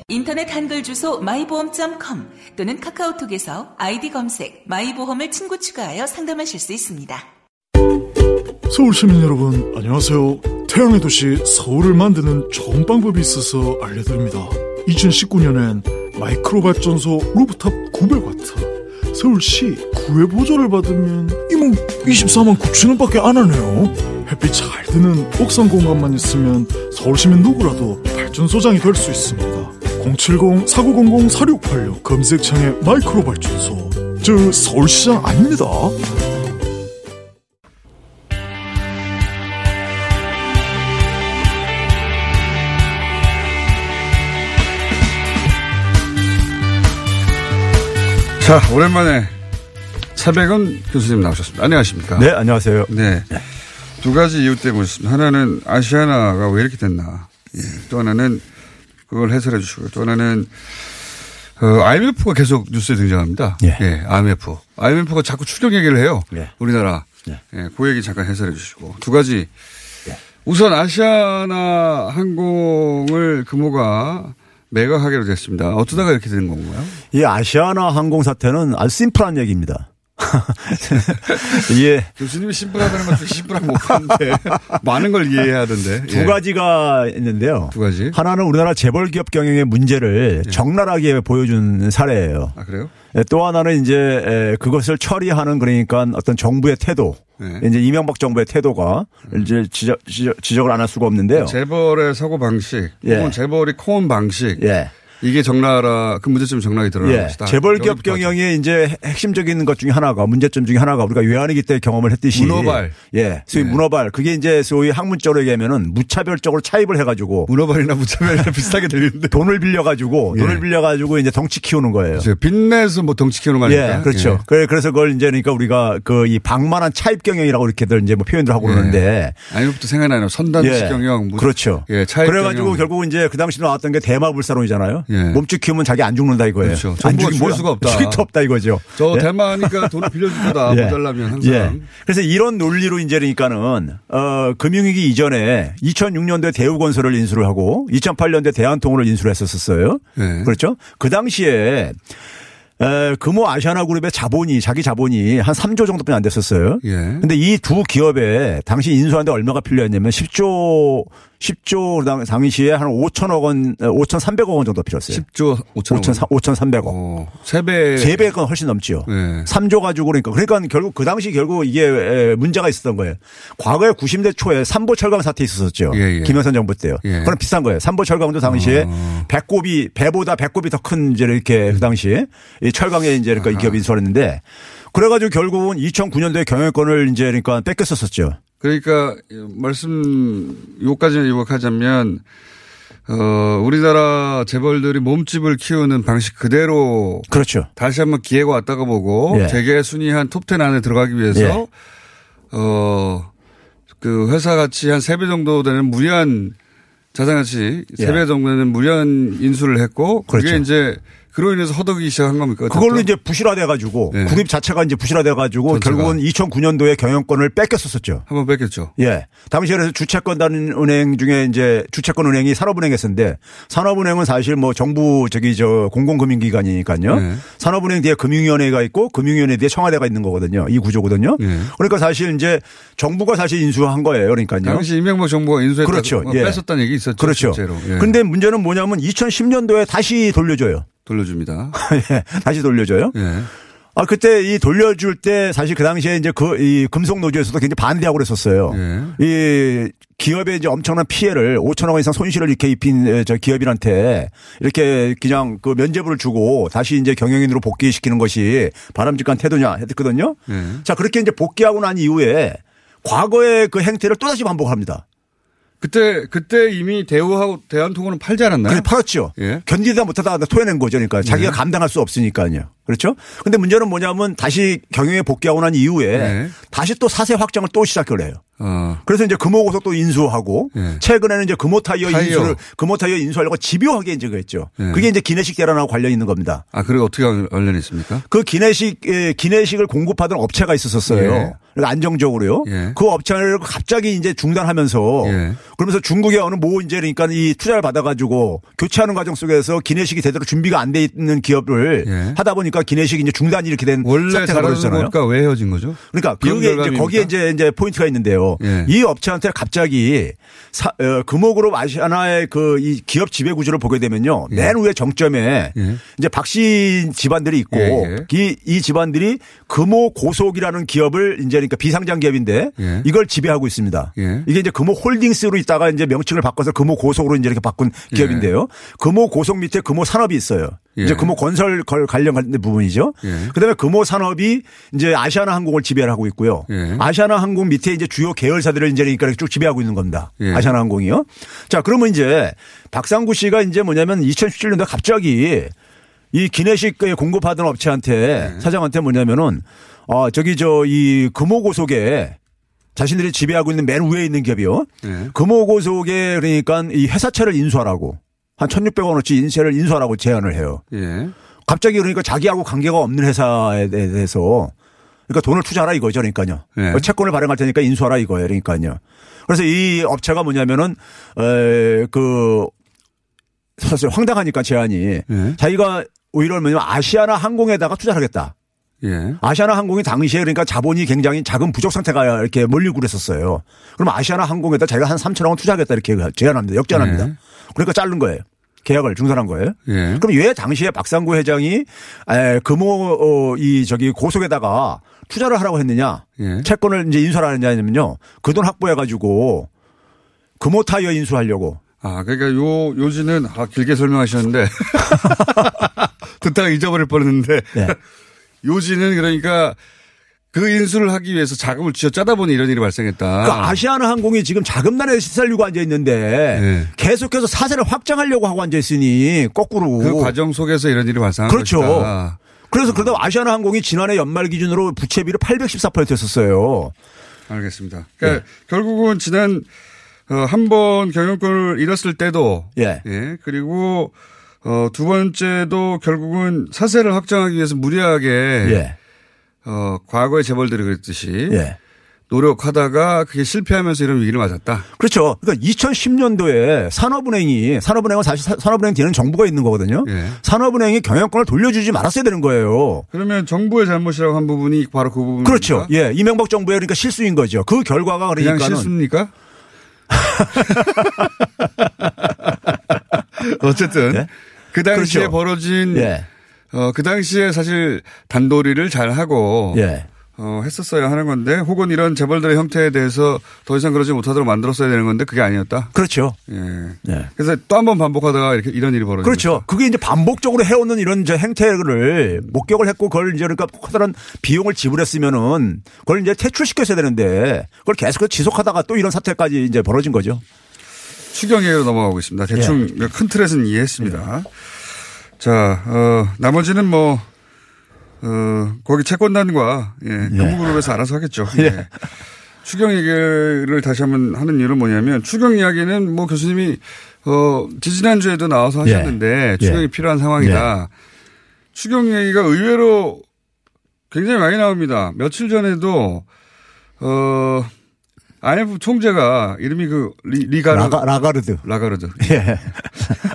인터넷 한글 주소 마이보험.com 또는 카카오톡에서 아이디 검색 마이보험을 친구 추가하여 상담하실 수 있습니다. 서울 시민 여러분 안녕하세요. 태양의 도시 서울을 만드는 좋은 방법이 있어서 알려드립니다. 2019년엔 마이크로 발전소 루프탑 900와트 서울시 구회 보조를 받으면 이모 24만 9천 원 밖에 안 하네요. 햇빛 잘 드는 옥상 공간만 있으면 서울시민 누구라도 발전소장이 될 수 있습니다. 070-4900-4686 검색창에 마이크로 발전소 저 서울시장 아닙니다. 자, 오랜만에 차백은 교수님 나오셨습니다. 안녕하십니까? 네, 안녕하세요. 네. 두 가지 이유 때문에 오셨습니다. 하나는 아시아나가 왜 이렇게 됐나. 예. 또 하나는 그걸 해설해 주시고요. 또 하나는 어, IMF가 계속 뉴스에 등장합니다. 예. IMF. IMF가 자꾸 추경 얘기를 해요. 우리나라. 예. 그 얘기 잠깐 해설해 주시고. 두 가지. 우선 아시아나 항공을 금호가 매각하기로 됐습니다. 어쩌다가 이렇게 된 건가요? 이 아시아나 항공 사태는 아주 심플한 얘기입니다. 예. 교수님이 심플하다는 것 중에 심플한 못 봤는데 많은 걸 이해해야 하던데. 두 예. 가지가 있는데요. 두 가지. 하나는 우리나라 재벌 기업 경영의 문제를 적나라하게 보여준 사례예요. 아, 그래요? 예, 또 하나는 이제 에, 그것을 처리하는 그러니까 어떤 정부의 태도, 네. 이제 이명박 정부의 태도가 이제 지적, 지적, 지적을 안 할 수가 없는데요. 재벌의 사고 방식, 예. 혹은 재벌이 커온 방식. 예. 이게 적나라 그 문제점이 적나라하게 드러나는 예. 것이다. 재벌 기업 여기부터 경영의 이제 핵심적인 것 중에 하나가 문제점 중에 하나가 우리가 외환위기 때 경험을 했듯이 문어발. 예. 소위 예. 문어발. 그게 이제 소위 학문적으로 얘기하면은 무차별적으로 차입을 해 가지고 문어발이나 무차별이나 비슷하게 들리는데 돈을 빌려 가지고 예. 돈을 빌려 가지고 이제 덩치 키우는 거예요. 그렇죠. 빚내서 뭐 덩치 키우는 거 아닙니까? 예, 그렇죠. 그래- 그래서 그걸 이제 그러니까 우리가 그 이 방만한 차입 경영이라고 이렇게들 이제 뭐 표현들 하고 그러는데 아니부터 생각이 나요. 선단식 예. 경영. 무- 그렇죠. 예, 차입 그래가지고 경영. 결국 이제 그 당시 나왔던 게 대마불사론이잖아요. 예. 몸집 키우면 자기 안 죽는다 이거예요. 그렇죠. 안 죽을 수가 없다. 수 없다 이거죠. 저 예? 대만이니까 돈을 빌려줄 거다. 예. 항상. 예. 그래서 이런 논리로 이제 그러니까는 어 금융위기 이전에 2006년도에 대우건설을 인수를 하고 2008년도에 대한통운을 인수를 했었었어요. 예. 그렇죠? 그 당시에 에, 금호 아시아나 그룹의 자본이 자기 자본이 한 3조 정도뿐이 안 됐었어요. 예. 근데 이 두 기업에 당시 인수하는데 얼마가 필요했냐면 10조 10조 당- 당시에 한 5천억 원, 5,300억 원 정도 필요했어요. 10조 5천억 5,300억. 어, 세 배. 세 배가 훨씬 넘지요. 예. 3조 가지고 그러니까 그러니까 결국 그 당시 결국 이게 에, 문제가 있었던 거예요. 과거에 90대 초에 삼보 철강 사태 있었었죠. 예, 예. 김영선 정부 때요. 예. 그럼 비싼 거예요. 삼보 철강도 당시에 어. 배꼽이 배보다 배꼽이 더 큰 이제 이렇게 그 당시에 이 철강에 이제 그러니까 이 기업이 인수했는데 그래가지고 결국은 2009년도에 경영권을 이제 그러니까 뺏겼었었죠. 그러니까 말씀 요까지 요약하자면 어 우리나라 재벌들이 몸집을 키우는 방식 그대로 그렇죠. 다시 한번 기회가 왔다고 보고 예. 재계 순위 한 톱10 안에 들어가기 위해서 예. 어 그 회사 가치 한세 배 정도 되는 무리한 자산 가치 예. 세배 정도 되는 무리한 인수를 했고 그게 그렇죠. 이제 그로 인해서 허덕이기 시작한 겁니까? 그걸로 이제 부실화돼 가지고 예. 그룹 자체가 이제 부실화돼 가지고 전체가. 결국은 2009년도에 경영권을 뺏겼었었죠. 한번 뺏겼죠. 예. 당시에 그래서 주채권 다른 은행 중에 이제 주채권 은행이 산업은행이었는데 산업은행은 사실 뭐 정부 저기 저 공공금융기관이니까요. 네. 산업은행 뒤에 금융위원회가 있고 금융위원회 뒤에 청와대가 있는 거거든요. 이 구조거든요. 네. 그러니까 사실 이제 정부가 사실 인수한 거예요. 그러니까요. 당시 이명박 정부가 인수했다 그렇죠. 뭐 예. 뺏었다는 얘기 있었죠. 그렇죠. 실제로. 예. 근데 문제는 뭐냐면 2010년도에 다시 돌려줘요. 돌려줍니다. 예. 다시 돌려줘요. 예. 아, 그때 이 돌려줄 때 사실 그 당시에 이제 그 이 금속노조에서도 굉장히 반대하고 그랬었어요. 예. 이 기업에 이제 엄청난 피해를 5천억 원 이상 손실을 이렇게 입힌 에, 저 기업인한테 이렇게 그냥 그 면제부를 주고 다시 이제 경영인으로 복귀시키는 것이 바람직한 태도냐 했거든요. 예. 자, 그렇게 이제 복귀하고 난 이후에 과거의 그 행태를 또다시 반복합니다. 그때 그때 이미 대우하고 대한통운은 팔지 않았나요? 그래 팔았죠. 예. 견디다 못하다 토해낸 거죠. 그러니까 자기가 네. 감당할 수 없으니까요. 그렇죠? 근데 문제는 뭐냐면 다시 경영에 복귀하고 난 이후에 네. 다시 또 사세 확장을 또 시작을 해요. 어. 그래서 이제 금호고속도 인수하고 예. 최근에는 이제 금호타이어 타이어. 인수를 금호타이어 인수하려고 집요하게 이제 그랬죠. 예. 그게 이제 기내식 대란하고 관련이 있는 겁니다. 아, 그리고 어떻게 관련이 있습니까? 그 기내식 에, 기내식을 공급하던 업체가 있었었어요. 예. 그러니까 안정적으로요. 예. 그 업체를 갑자기 이제 중단하면서 예. 그러면서 중국의 어느 모 이제 그러니까 이 투자를 받아가지고 교체하는 과정 속에서 기내식이 제대로 준비가 안 돼 있는 기업을 예. 하다 보니까 기내식이 이제 중단이 이렇게 된 원래 사태가 벌어졌잖아요. 것과 왜 헤어진 거죠? 그러니까 그게 이제? 거기에 이제 이제 포인트가 있는데요. 예. 이 업체한테 갑자기 사, 어, 금호그룹 아시아나의 그 이 기업 지배 구조를 보게 되면요. 예. 맨 위에 정점에 예. 이제 박씨 집안들이 있고. 이, 이 집안들이 금호 고속이라는 기업을 이제 그러니까 비상장 기업인데 예. 이걸 지배하고 있습니다. 예. 이게 이제 금호 홀딩스로 있다가 이제 명칭을 바꿔서 금호 고속으로 이제 이렇게 바꾼 기업인데요. 금호 고속 밑에 금호 산업이 있어요. 예. 이제 금호 건설 걸- 관련 부분이죠. 예. 그다음에 금호 산업이 이제 아시아나 항공을 지배를 하고 있고요. 예. 아시아나 항공 밑에 이제 주요 계열사들을 이제 그러니까 쭉 지배하고 있는 겁니다. 예. 아시아나 항공이요. 자, 그러면 이제 박상구 씨가 이제 뭐냐면 2017년도에 갑자기 이 기내식 공급하던 업체한테 예. 사장한테 뭐냐면은 아, 저기 저 이 금호고속에 자신들이 지배하고 있는 맨 위에 있는 기업이요. 예. 금호고속에 그러니까 이 회사채를 인수하라고 한 1,600원어치 인세를 인수하라고 제안을 해요. 예. 갑자기 그러니까 자기하고 관계가 없는 회사에 대해서 그러니까 돈을 투자하라 이거죠. 그러니까요. 예. 어, 채권을 발행할 테니까 인수하라 이거예요. 그러니까요. 그래서 이 업체가 뭐냐면은 에그 사실 황당하니까 제안이 예. 자기가 오히려 뭐냐면 아시아나 항공에다가 투자를 하겠다. 예. 아시아나 항공이 당시에 그러니까 자본이 굉장히 작은 부족 상태가 이렇게 몰리고 그랬었어요. 그럼 아시아나 항공에다 자기가 한 3천억 원 투자하겠다 이렇게 제안합니다. 역제안합니다. 네. 그러니까 자른 거예요. 계약을 중단한 거예요. 예. 그럼 왜 당시에 박상구 회장이 에, 금호 어, 이 저기 고속에다가 투자를 하라고 했느냐? 예. 채권을 이제 인수를 하느냐면요. 그 돈 확보해 가지고 금호 타이어 인수하려고. 아, 그러니까 요, 요지는, 아, 길게 설명하셨는데. 듣다가 잊어버릴 뻔 했는데. 네. 요지는 그러니까 그 인수를 하기 위해서 자금을 쥐어 짜다 보니 이런 일이 발생했다. 그 아시아나 항공이 지금 자금난에 시달리고 앉아 있는데 계속해서 사세를 확장하려고 하고 앉아 있으니 거꾸로 그 과정 속에서 이런 일이 발생한 그렇죠. 것이다. 그래서 그러다 아시아나 항공이 지난해 연말 기준으로 부채비를 814%였었어요. 알겠습니다. 그러니까 결국은 지난 어, 한 번 경영권을 잃었을 때도 예. 그리고 어, 두 번째도 결국은 사세를 확장하기 위해서 무리하게 예. 어, 과거의 재벌들이 그랬듯이 예. 노력하다가 그게 실패하면서 이런 위기를 맞았다. 그렇죠. 그러니까 2010년도에 산업은행이 산업은행은 사실 사- 산업은행 뒤에는 정부가 있는 거거든요. 예. 산업은행이 경영권을 돌려주지 말았어야 되는 거예요. 그러면 정부의 잘못이라고 한 부분이 바로 그 부분. 그렇죠. 예. 이명박 정부의 그러니까 실수인 거죠. 그 결과가 그냥 그러니까 실수입니까? 어쨌든 그 당시에 그렇죠. 벌어진 예. 어, 그 당시에 사실 단도리를 잘 하고 예. 어, 했었어야 하는 건데 혹은 이런 재벌들의 형태에 대해서 더 이상 그러지 못하도록 만들었어야 되는 건데 그게 아니었다. 그렇죠. 예. 예. 그래서 또 한 번 반복하다가 이렇게 이런 일이 벌어진 그렇죠. 그게 이제 반복적으로 해오는 이런 이제 행태를 목격을 했고 그걸 이제 그러니까 커다란 비용을 지불했으면은 그걸 이제 퇴출시켰어야 되는데 그걸 계속해서 지속하다가 또 이런 사태까지 이제 벌어진 거죠. 추경 얘기로 넘어가고 있습니다. 대충 예. 큰 틀에서는 이해했습니다. 자, 어, 나머지는 뭐, 어, 거기 채권단과, 예, 금융그룹에서 알아서 하겠죠. 예. 추경 얘기를 다시 한번 하는 이유는 뭐냐면, 추경 이야기는 뭐 교수님이, 어, 지지난주에도 나와서 예. 하셨는데, 추경이 예. 필요한 상황이다. 추경 얘기가 의외로 굉장히 많이 나옵니다. 며칠 전에도, 어, IMF 총재가 이름이 그 리, 리가르 라가, 라가 르드. 라가르드. 예.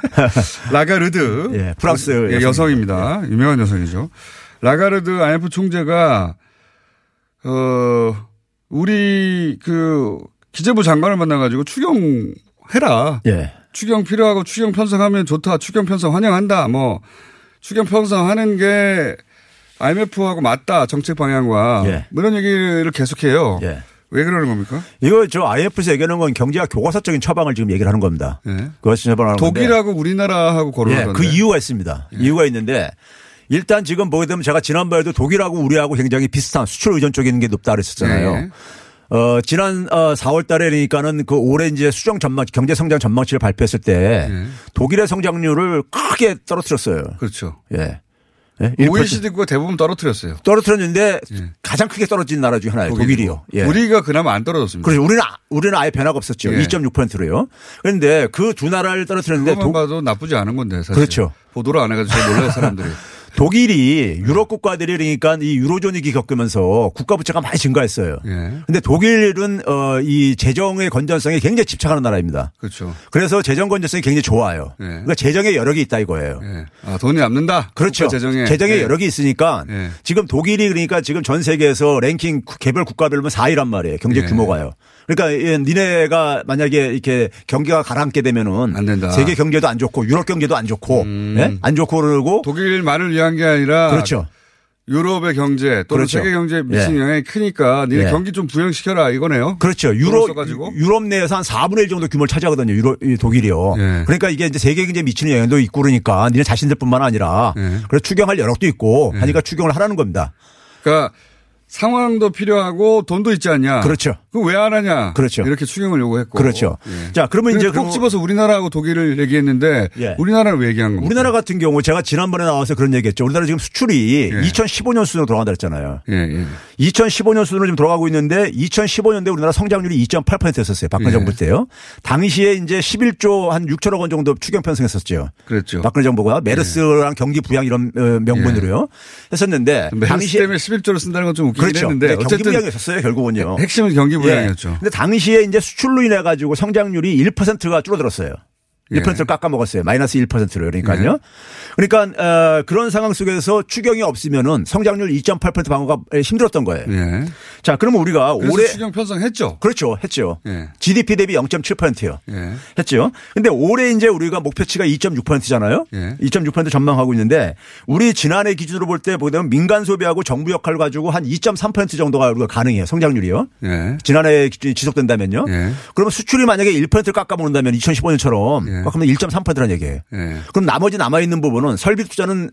라가르드. 예, 프랑스 예, 여성. 여성 입니다. 유명한 여성이죠. 라가르드 IMF 총재가 어 우리 그 기재부 장관을 만나 가지고 추경 해라. 예. 추경 필요하고 추경 편성하면 좋다. 추경 편성 환영한다. 뭐 추경 편성하는 게 IMF하고 맞다. 정책 방향과 예. 뭐 이런 얘기를 계속해요. 예. 왜 그러는 겁니까? 이거 저 IMF에서 얘기하는 건 경제학 교과서적인 처방을 지금 얘기를 하는 겁니다. 예. 그것이 처방하는. 독일하고 우리나라하고 예, 거론하던데. 그 이유가 있습니다. 이유가 있는데 일단 지금 보게 되면 제가 지난번에도 독일하고 우리하고 굉장히 비슷한 수출 의존 있는 게 높다 그랬었잖아요. 네. 어, 지난 어, 4월 달에 그러니까는 그 올해 이제 수정 전망, 경제 성장 전망치를 발표했을 때 독일의 성장률을 크게 떨어뜨렸어요. 그렇죠. 예. 예? 1% OECD국가 대부분 떨어뜨렸어요. 떨어뜨렸는데 가장 크게 떨어진 나라 중에 하나예요. 독일이요. 예. 우리가 그나마 안 떨어졌습니다. 그렇죠. 우리는, 아- 우리는 아예 변화가 없었죠. 예. 2.6%로요. 그런데 그 두 나라를 떨어뜨렸는데 독- 봐도 나쁘지 않은 건데 사실. 그렇죠. 보도를 안 해가지고 잘 몰라요 사람들이. 독일이 유럽 국가들이 그러니까 이 유로존 위기 겪으면서 국가 부채가 많이 증가했어요. 예. 근데 독일은 어, 이 재정의 건전성에 굉장히 집착하는 나라입니다. 그렇죠. 그래서 재정 건전성이 굉장히 좋아요. 예. 그러니까 재정에 여력이 있다 이거예요. 예. 아, 돈이 남는다. 그렇죠. 재정에. 재정에 예. 여력이 있으니까 예. 지금 독일이 그러니까 지금 전 세계에서 랭킹 구- 개별 국가별로 4위란 말이에요. 경제 예. 규모가요. 그러니까 예, 니네가 만약에 이렇게 경기가 가라앉게 되면은 안 된다. 음. 세계 경제도 안 좋고 유럽 경제도 안 좋고 예? 안 좋고 그러고 독일만을 위한 게 아니라 그렇죠. 유럽의 경제 또는 그렇죠. 세계 경제에 미치는 예. 영향이 크니까 니네 예. 경기 좀 부양시켜라 이거네요. 그렇죠. 유럽. 유럽 내에서 한 4분의 1 정도 규모를 차지하거든요. 유럽 이 독일이요. 예. 그러니까 이게 이제 세계 경제에 미치는 영향도 있고 그러니까 니네 자신들뿐만 아니라 예. 그래서 추경할 여력도 있고 하니까 추경을 하라는 겁니다. 그러니까 상황도 필요하고 돈도 있지 않냐. 그렇죠. 그거 왜안 하냐. 그렇죠. 이렇게 추경을 요구했고. 그렇죠. 예. 자, 그러면 이제 꼭 그럼- 집어서 우리나라하고 독일을 얘기했는데 예. 우리나라를 왜 얘기한 겁니까? 우리나라 같은 경우 제가 지난번에 나와서 그런 얘기했죠. 우리나라 지금 수출이 2015년 수준으로 돌아간다 했잖아요. 예, 예. 2015년 수준으로 지금 돌아가고 있는데 2015년도에 우리나라 성장률이 2.8%였었어요. 박근혜 예. 정부 때요. 당시에 이제 11조 한 6천억 원 정도 추경 편성했었죠. 그랬죠. 박근혜 정부가 메르스랑 경기 부양 이런 어, 명분으로요. 했었는데 메르스 당시에 때문에 11조를 쓴다는 건 좀 웃기긴 그렇죠. 했는데 네, 경기 부양이었어요. 결국은요. 핵심은 경기 부양이었죠. 예. 근데 당시에 이제 수출로 인해 가지고 성장률이 1%가 줄어들었어요. 예. 1%를 깎아 먹었어요. 마이너스 1%를 그러니까요. 예. 그러니까 어, 그런 상황 속에서 추경이 없으면은 성장률 2.8% 방어가 힘들었던 거예요. 예. 자, 그러면 우리가 올해 추경 편성했죠. 그렇죠. 했죠. 예. GDP 대비 0.7%요. 예. 했죠. 근데 올해 이제 우리가 목표치가 2.6%잖아요. 예. 2.6% 전망하고 있는데 우리 지난해 기준으로 볼 때 보면 민간 소비하고 정부 역할 가지고 한 2.3% 정도가 우리가 가능해요. 성장률이요. 예. 지난해 지속된다면요. 예. 그러면 수출이 만약에 1%를 깎아먹는다면 2015년처럼 예. 깎으면 1.3%라는 얘기예요. 예. 그럼 나머지 남아있는 부분은 설비 투자는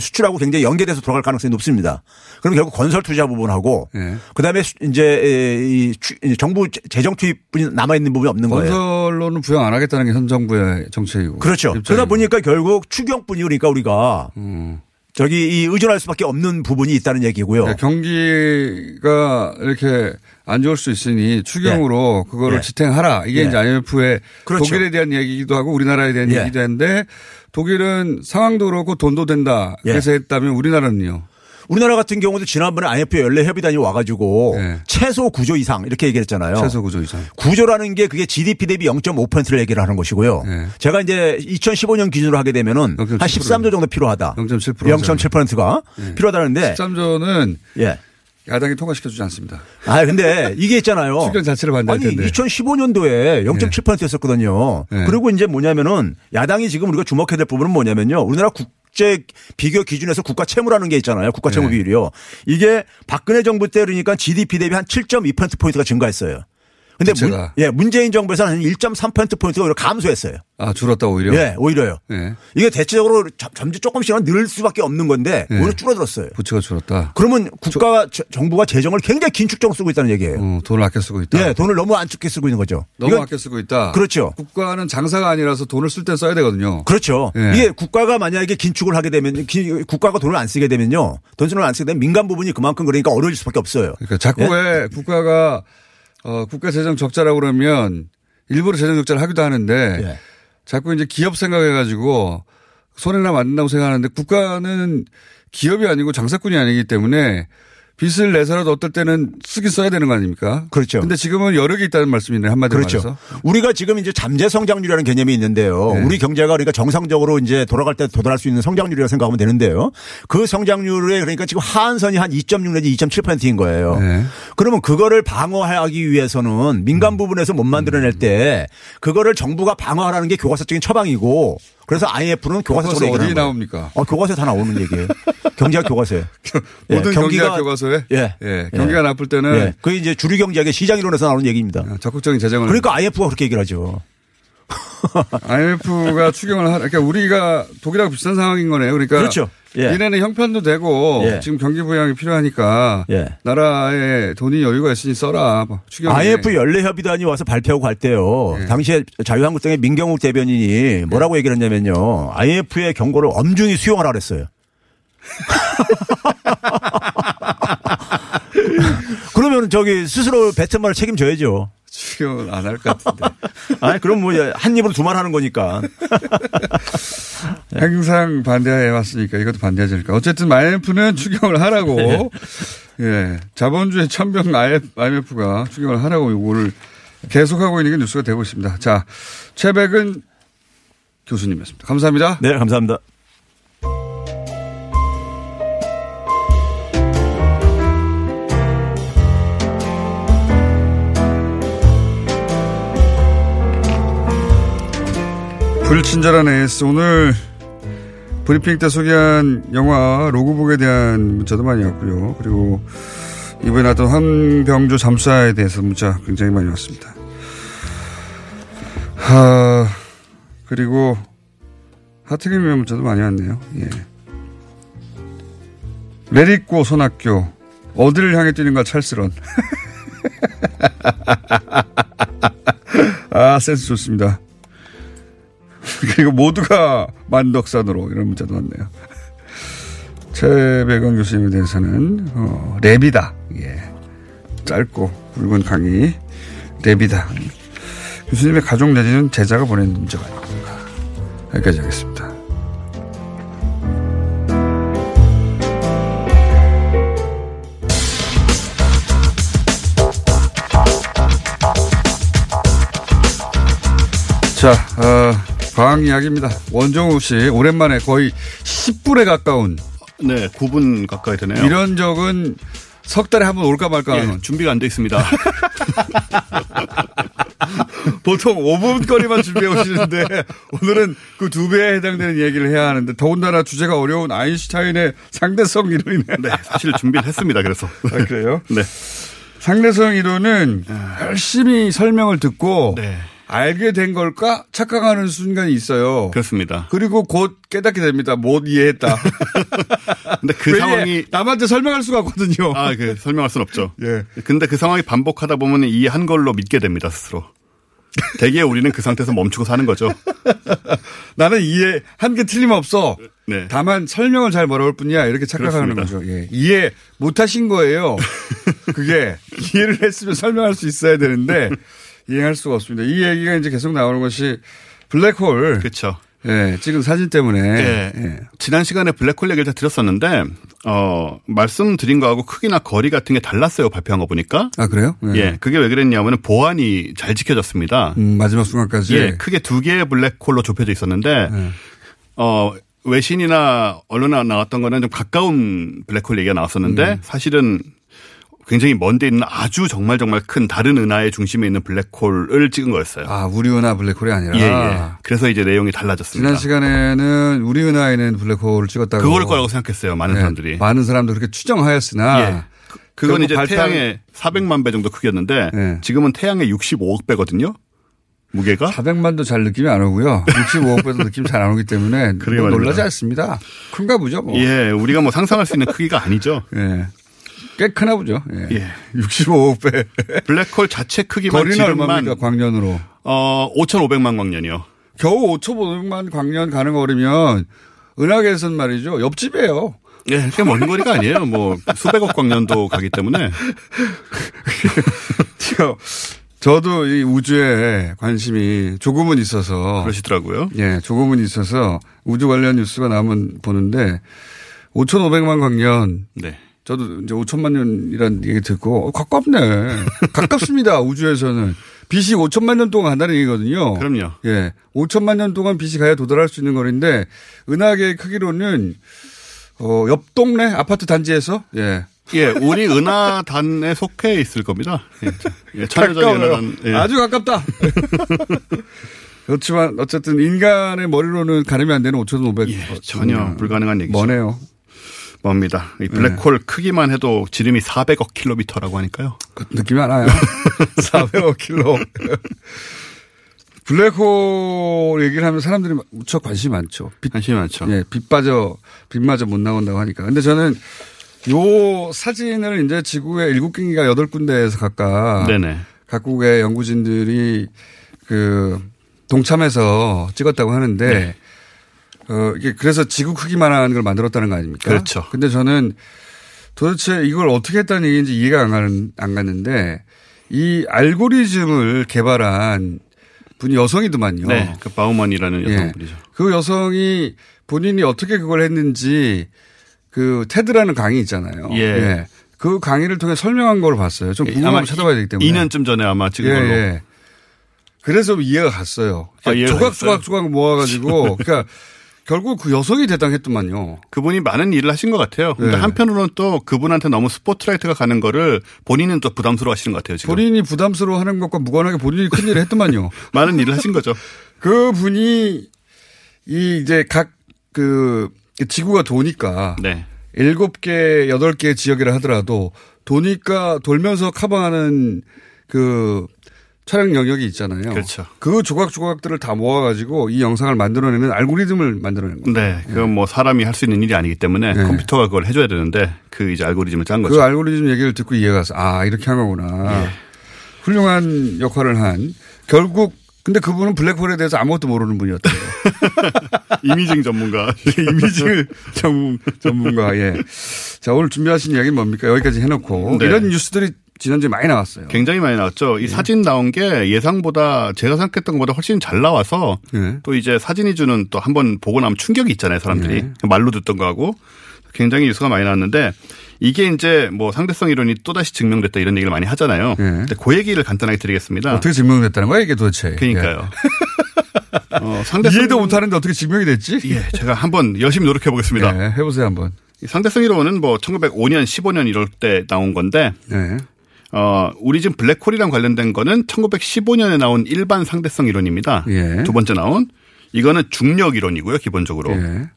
수출하고 굉장히 연계돼서 돌아갈 가능성이 높습니다. 그럼 결국 건설 투자 부분하고 예. 그다음에 수- 이제 이 정부 재정 투입분이 남아있는 부분이 없는 거예요. 건설로는 부양 안 하겠다는 게 현 정부의 정책이고. 그렇죠. 입장이고. 그러다 보니까 결국 추경뿐이 그러니까 우리가 음. 저기 이 의존할 수밖에 없는 부분이 있다는 얘기고요. 네, 경기가 이렇게 안 좋을 수 있으니 추경으로 그거를 예. 지탱하라. 이게 예. 이제 IMF의 그렇죠. 독일에 대한 얘기기도 하고 우리나라에 대한 예. 얘기도 했는데 독일은 상황도 그렇고 돈도 된다. 예. 그래서 했다면 우리나라는요. 우리나라 같은 경우도 지난번에 IMF 연례 협의단이 와가지고 네. 최소 구조 이상 이렇게 얘기했잖아요. 최소 구조 이상. 구조라는 게 그게 GDP 대비 0.5%를 얘기를 하는 것이고요. 네. 제가 이제 2015년 기준으로 하게 되면은 한 13조 정도 필요하다. 0.7% 0.7%가 네. 필요하다는데 13조는 예. 야당이 통과시켜주지 않습니다. 아 근데 이게 있잖아요. 추경 자체를 반대할 아니 텐데. 2015년도에 0.7%였었거든요. 네. 그리고 이제 뭐냐면은 야당이 지금 우리가 주목해야 될 부분은 뭐냐면요. 우리나라 국 제 비교 기준에서 국가 채무라는 게 있잖아요. 국가 채무 네. 비율이요. 이게 박근혜 정부 때 그러니까 GDP 대비 한 7.2% 포인트가 증가했어요. 근데 문. 예, 문재인 정부에서는 한1.3% 포인트가 오히려 감소했어요. 아 줄었다 오히려. 예, 오히려요. 예. 이게 대체적으로 점- 점점 조금씩은 늘 수밖에 없는 건데 예. 오히려 줄어들었어요. 부채가 줄었다. 그러면 국가 저- 정부가 재정을 굉장히 긴축적으로 쓰고 있다는 얘기예요. 어, 돈을 아껴 쓰고 있다. 예, 돈을 너무 압축해 쓰고 있는 거죠. 너무 아껴 쓰고 있다. 그렇죠. 국가는 장사가 아니라서 돈을 쓸 때 써야 되거든요. 그렇죠. 예. 이게 국가가 만약에 긴축을 하게 되면 기- 국가가 돈을 안 쓰게 되면요. 돈을 안 쓰게 되면 민간 부분이 그만큼 그러니까 어려울 수밖에 없어요. 그러니까 자꾸 예? 왜 국가가 어, 국가 재정 적자라고 그러면 일부러 재정 적자를 하기도 하는데 예. 자꾸 이제 기업 생각해가지고 손해나면 안 된다고 생각하는데 국가는 기업이 아니고 장사꾼이 아니기 때문에 빚을 내서라도 어떨 때는 쓰긴 써야 되는 거 아닙니까? 그렇죠. 근데 지금은 여력이 있다는 말씀이네 한마디로 그렇죠. 말해서. 우리가 지금 이제 잠재 성장률이라는 개념이 있는데요. 네. 우리 경제가 그러니까 정상적으로 이제 돌아갈 때 도달할 수 있는 성장률이라고 생각하면 되는데요. 그 성장률에 그러니까 지금 하한선이 한 2.6 내지 2.7%인 거예요. 네. 그러면 그거를 방어하기 위해서는 민간 부분에서 못 만들어낼 때 그거를 정부가 방어하라는 게 교과서적인 처방이고 그래서 IMF는 교과서 적으로 교과서 얘기를 어디. 나옵니까? 어, 교과서에 다 나오는 얘기예요. 경제학 교과서에. 예, 모든 경기가- 경제학 교과서에 예. 예, 경기가 나쁠 때는 예. 그게 이제 주류 경제학의 시장 이론에서 나오는 얘기입니다. 적극적인 재정을 그러니까 IMF가 그렇게 얘기를 하죠. IMF가 추경을 하, 그러니까 우리가 독일하고 비슷한 상황인 거네요. 그러니까 그렇죠. 예. 얘네는 형편도 되고 예. 지금 경기 부양이 필요하니까 예. 나라에 돈이 여유가 있으니 써라. 뭐 추경에. IMF 연례협의단이 와서 발표하고 갈 때요. 네. 당시에 자유한국당의 민경욱 대변인이 뭐라고 얘기를 했냐면요. IMF의 경고를 엄중히 수용하라 그랬어요. 그러면 저기 스스로 뱉은 말을 책임져야죠. 추경을 안할 것 같은데. 아니, 그럼 뭐 한 입으로 두 말 하는 거니까. 항상 반대해 왔으니까 이것도 반대하지 않을까. 어쨌든 IMF는 추경을 하라고. 예. 자본주의 천병 IMF가 추경을 하라고 요거를 계속하고 있는 게 뉴스가 되고 있습니다. 자, 최백은 교수님이었습니다. 감사합니다. 네, 감사합니다. 불친절한 AS. 오늘 브리핑 때 소개한 영화 로그북에 대한 문자도 많이 왔고요. 그리고 이번에 나왔던 한병조 잠수사에 대해서 문자 굉장히 많이 왔습니다. 하, 그리고 하트김의 문자도 많이 왔네요. 예. 레리꼬 손학교. 어디를 향해 뛰는가 찰스런. 아, 센스 좋습니다. 그리고 모두가 만덕산으로 이런 문자도 왔네요. 최백원 교수님에 대해서는 어, 랩이다. 예. 짧고 굵은 강의 랩이다. 교수님의 가족 내지는 제자가 보낸 문자가 아닌가. 여기까지 하겠습니다. 자, 어, 과학 이야기입니다. 원종우 씨 오랜만에 거의 10분에 가까운 네, 9분 가까이 되네요. 이런 적은 석 달에 한 번 올까 말까 하는 예, 준비가 안 돼 있습니다. 보통 5분 거리만 준비해 오시는데 오늘은 그 두 배에 해당되는 얘기를 해야 하는데 더군다나 주제가 어려운 아인슈타인의 상대성 이론이네. 네, 사실 준비를 했습니다. 그래서. 아, 그래요? 네. 상대성 이론은 열심히 설명을 듣고 네. 알게 된 걸까 착각하는 순간이 있어요. 그렇습니다. 그리고 곧 깨닫게 됩니다. 못 이해했다. 근데 그왜 상황이 남한테 설명할 수가 없거든요. 아, 그 설명할 수는 없죠. 예. 근데 그 상황이 반복하다 보면 이해한 걸로 믿게 됩니다, 스스로. 대개 우리는 그 상태에서 멈추고 사는 거죠. 나는 이해 한 게 틀림없어. 네. 다만 설명을 잘 몰아올 뿐이야 이렇게 착각하는 그렇습니다. 거죠. 예. 이해 못하신 거예요. 그게 이해를 했으면 설명할 수 있어야 되는데 이해할 수가 없습니다. 이 얘기가 이제 계속 나오는 것이 블랙홀. 그렇죠. 예, 찍은 사진 때문에. 네. 예. 지난 시간에 블랙홀 얘기를 다 드렸었는데, 어, 말씀드린 거하고 크기나 거리 같은 게 달랐어요, 발표한 거 보니까. 아 그래요? 예, 그게 왜 그랬냐면 보안이 잘 지켜졌습니다. 음, 마지막 순간까지. 예, 크게 두 개의 블랙홀로 좁혀져 있었는데, 네. 어, 외신이나 언론에 나왔던 거는 좀 가까운 블랙홀 얘기가 나왔었는데, 음. 사실은 굉장히 먼데 있는 아주 정말 정말 큰 다른 은하의 중심에 있는 블랙홀을 찍은 거였어요. 아 우리 은하 블랙홀이 아니라. 예, 예. 그래서 이제 내용이 달라졌습니다. 지난 시간에는 우리 은하에는 블랙홀을 찍었다고. 그걸 거라고 생각했어요, 많은 네, 사람들이. 많은 사람도 그렇게 추정하였으나. 예. 그건 결국 이제 태양의 400만 배 정도 크기였는데 네. 지금은 태양의 65억 배거든요. 무게가 400만도 잘 느낌이 안 오고요. 65억 배도 느낌 잘 안 오기 때문에. 놀라지 않습니다. 큰가 보죠. 뭐. 예, 우리가 뭐 상상할 수 있는 크기가 아니죠. 예. 꽤 크나 보죠. 예. 예. 65억 배. 블랙홀 자체 크기만 거리는 얼마입니까 광년으로? 어 5,500만 광년이요. 겨우 5,500만 광년 가는 거리면 은하계에선 말이죠. 옆집이에요. 예, 꽤 먼 거리가 아니에요. 뭐 수백억 광년도 가기 때문에 저, 저도 이 우주에 관심이 조금은 있어서. 그러시더라고요. 예, 조금은 있어서 우주 관련 뉴스가 나오면 보는데 5,500만 광년. 네. 저도 이제 5천만 년이라는 얘기 듣고 어, 가깝네. 가깝습니다. 우주에서는. 빛이 5천만 년 동안 간다는 얘기거든요. 그럼요. 예. 5천만 년 동안 빛이 가야 도달할 수 있는 거리인데 은하계의 크기로는 어, 옆 동네 아파트 단지에서 예. 예, 우리 은하단에 속해 있을 겁니다. 예, 예 천여자리 가까워요. 은하단. 예. 아주 가깝다. 그렇지만 어쨌든 인간의 머리로는 가늠이 안 되는 5,500. 예, 전혀 불가능한 얘기죠. 머네요. 뭡니다. 이 블랙홀 크기만 해도 지름이 400억 킬로미터라고 하니까요. 그 느낌이 안 와요. 400억 킬로. 블랙홀 얘기를 하면 사람들이 무척 관심이 많죠. 빛, 관심이 많죠. 예, 빛 빠져, 빛마저 못 나온다고 하니까. 근데 저는 요 사진을 이제 지구의 일곱 개인가 여덟 군데에서 각각 네네. 각국의 연구진들이 그 동참해서 찍었다고 하는데 네. 어 이게 그래서 지구 크기만한 걸 만들었다는 거 아닙니까? 그렇죠. 근데 저는 도대체 이걸 어떻게 했다는 얘기인지 이해가 안 가는 안 갔는데 이 알고리즘을 개발한 분이 여성이더만요. 네. 그 바우먼이라는 예. 여성분이죠. 그 여성이 본인이 어떻게 그걸 했는지 그 테드라는 강의 있잖아요. 예. 그 강의를 통해 설명한 걸 봤어요. 좀 예, 궁금하면 아마 찾아봐야 되기 때문에. 2년쯤 전에 아마 찍은 예, 걸로. 예. 그래서 이해가 갔어요. 아, 이해가 조각 갔어요? 조각 조각 모아가지고 그러니까 결국 그 여성이 대단했더만요. 그분이 많은 일을 하신 것 같아요. 근데 네. 한편으로는 또 그분한테 너무 스포트라이트가 가는 거를 본인은 또 부담스러워 하시는 것 같아요. 지금. 본인이 부담스러워 하는 것과 무관하게 본인이 큰 일을 했더만요. 많은 일을 하신 거죠. 그 분이 이 이제 각 그 지구가 도니까 네. 일곱 개, 여덟 개 지역이라 하더라도 도니까 돌면서 커버하는 그 촬영 영역이 있잖아요. 그렇죠. 그 조각조각들을 다 모아가지고 이 영상을 만들어내는 알고리즘을 만들어낸 거예요. 네. 그건 뭐 사람이 할 수 있는 일이 아니기 때문에 네. 컴퓨터가 그걸 해줘야 되는데 그 이제 알고리즘을 짠 거죠. 그 알고리즘 얘기를 듣고 이해가 가서 아 이렇게 한 거구나. 예. 훌륭한 역할을 한 결국 근데 그분은 블랙홀에 대해서 아무것도 모르는 분이었대요. 이미징 전문가. 이미징을 전문, 전문가, 예. 자, 오늘 준비하신 이야기는 뭡니까? 여기까지 해놓고. 네. 이런 뉴스들이 지난주에 많이 나왔어요. 굉장히 많이 나왔죠. 네. 이 사진 나온 게 예상보다 제가 생각했던 것보다 훨씬 잘 나와서 네. 또 이제 사진이 주는 또 한번 보고 나면 충격이 있잖아요, 사람들이. 네. 말로 듣던 거하고 굉장히 뉴스가 많이 나왔는데 이게 이제 뭐 상대성 이론이 또다시 증명됐다 이런 얘기를 많이 하잖아요. 근데 그 얘기를 간단하게 드리겠습니다. 네. 어떻게 증명됐다는 거야, 이게 도대체. 그러니까요. 어, 상대성 이해도 못하는데 어떻게 증명이 됐지? 예, 제가 한번 열심히 노력해 보겠습니다. 네, 해보세요 한번. 상대성 이론은 뭐 1905년, 15년 이럴 때 나온 건데, 네. 어, 우리 지금 블랙홀이랑 관련된 거는 1915년에 나온 일반 상대성 이론입니다. 예. 두 번째 나온 이거는 중력 이론이고요, 기본적으로. 예.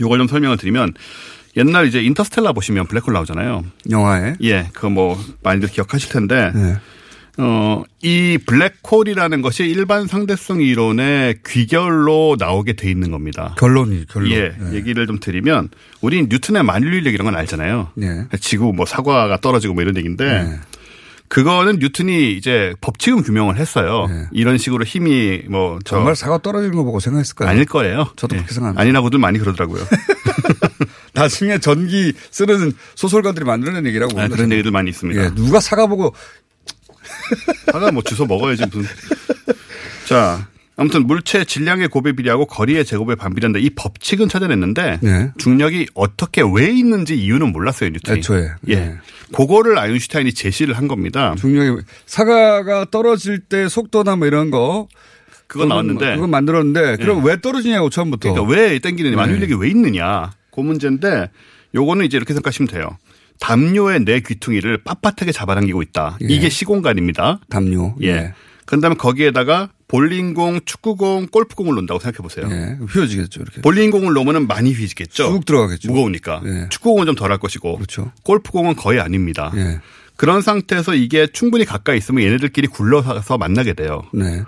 요걸 좀 설명을 드리면 옛날 이제 인터스텔라 보시면 블랙홀 나오잖아요. 영화에. 예, 그 뭐 많이들 기억하실 텐데 네. 어, 이 블랙홀이라는 것이 일반 상대성 이론의 귀결로 나오게 돼 있는 겁니다. 결론이 결론. 예, 네. 얘기를 좀 드리면 우린 뉴턴의 만유인력 이런 건 알잖아요. 네. 지구 뭐 사과가 떨어지고 뭐 이런 얘기인데 그거는 뉴턴이 이제 법칙은 규명을 했어요. 이런 식으로 힘이 네. 정말 사과 떨어지는 거 보고 생각했을까요? 아닐 거예요. 저도 예. 그렇게 생각합니다. 아니라고들 많이 그러더라고요. 나중에 전기 쓰는 소설가들이 만들어낸 얘기라고. 아, 그런 얘기들 많이 있습니다. 예, 누가 사과 보고 사과 뭐 주워 먹어야지 무슨. 자, 아무튼 물체 질량의 곱에 비례하고 거리의 제곱에 반비례한다. 이 법칙은 찾아냈는데 네. 중력이 어떻게 왜 있는지 이유는 몰랐어요 뉴턴이. 애초에. 예. 네. 그거를 아인슈타인이 제시를 한 겁니다. 중력이 사과가 떨어질 때 속도나 뭐 이런 거 그건 나왔는데 그건 만들었는데 그럼 예. 왜 떨어지냐고 처음부터. 그러니까 왜 땡기느냐, 네. 만유인력이 왜 있느냐. 그 문제인데 요거는 이제 이렇게 생각하시면 돼요. 담요의 내 귀퉁이를 빳빳하게 잡아당기고 있다. 예. 이게 시공간입니다. 담요. 예. 그다음에 거기에다가 볼링공, 축구공, 골프공을 놓는다고 생각해 보세요. 예. 휘어지겠죠 이렇게. 볼링공을 놓으면 많이 휘지겠죠. 쑥 들어가겠죠. 무거우니까. 예. 축구공은 좀 덜할 것이고. 그렇죠. 골프공은 거의 아닙니다. 예. 그런 상태에서 이게 충분히 가까이 있으면 얘네들끼리 굴러서 만나게 돼요. 네.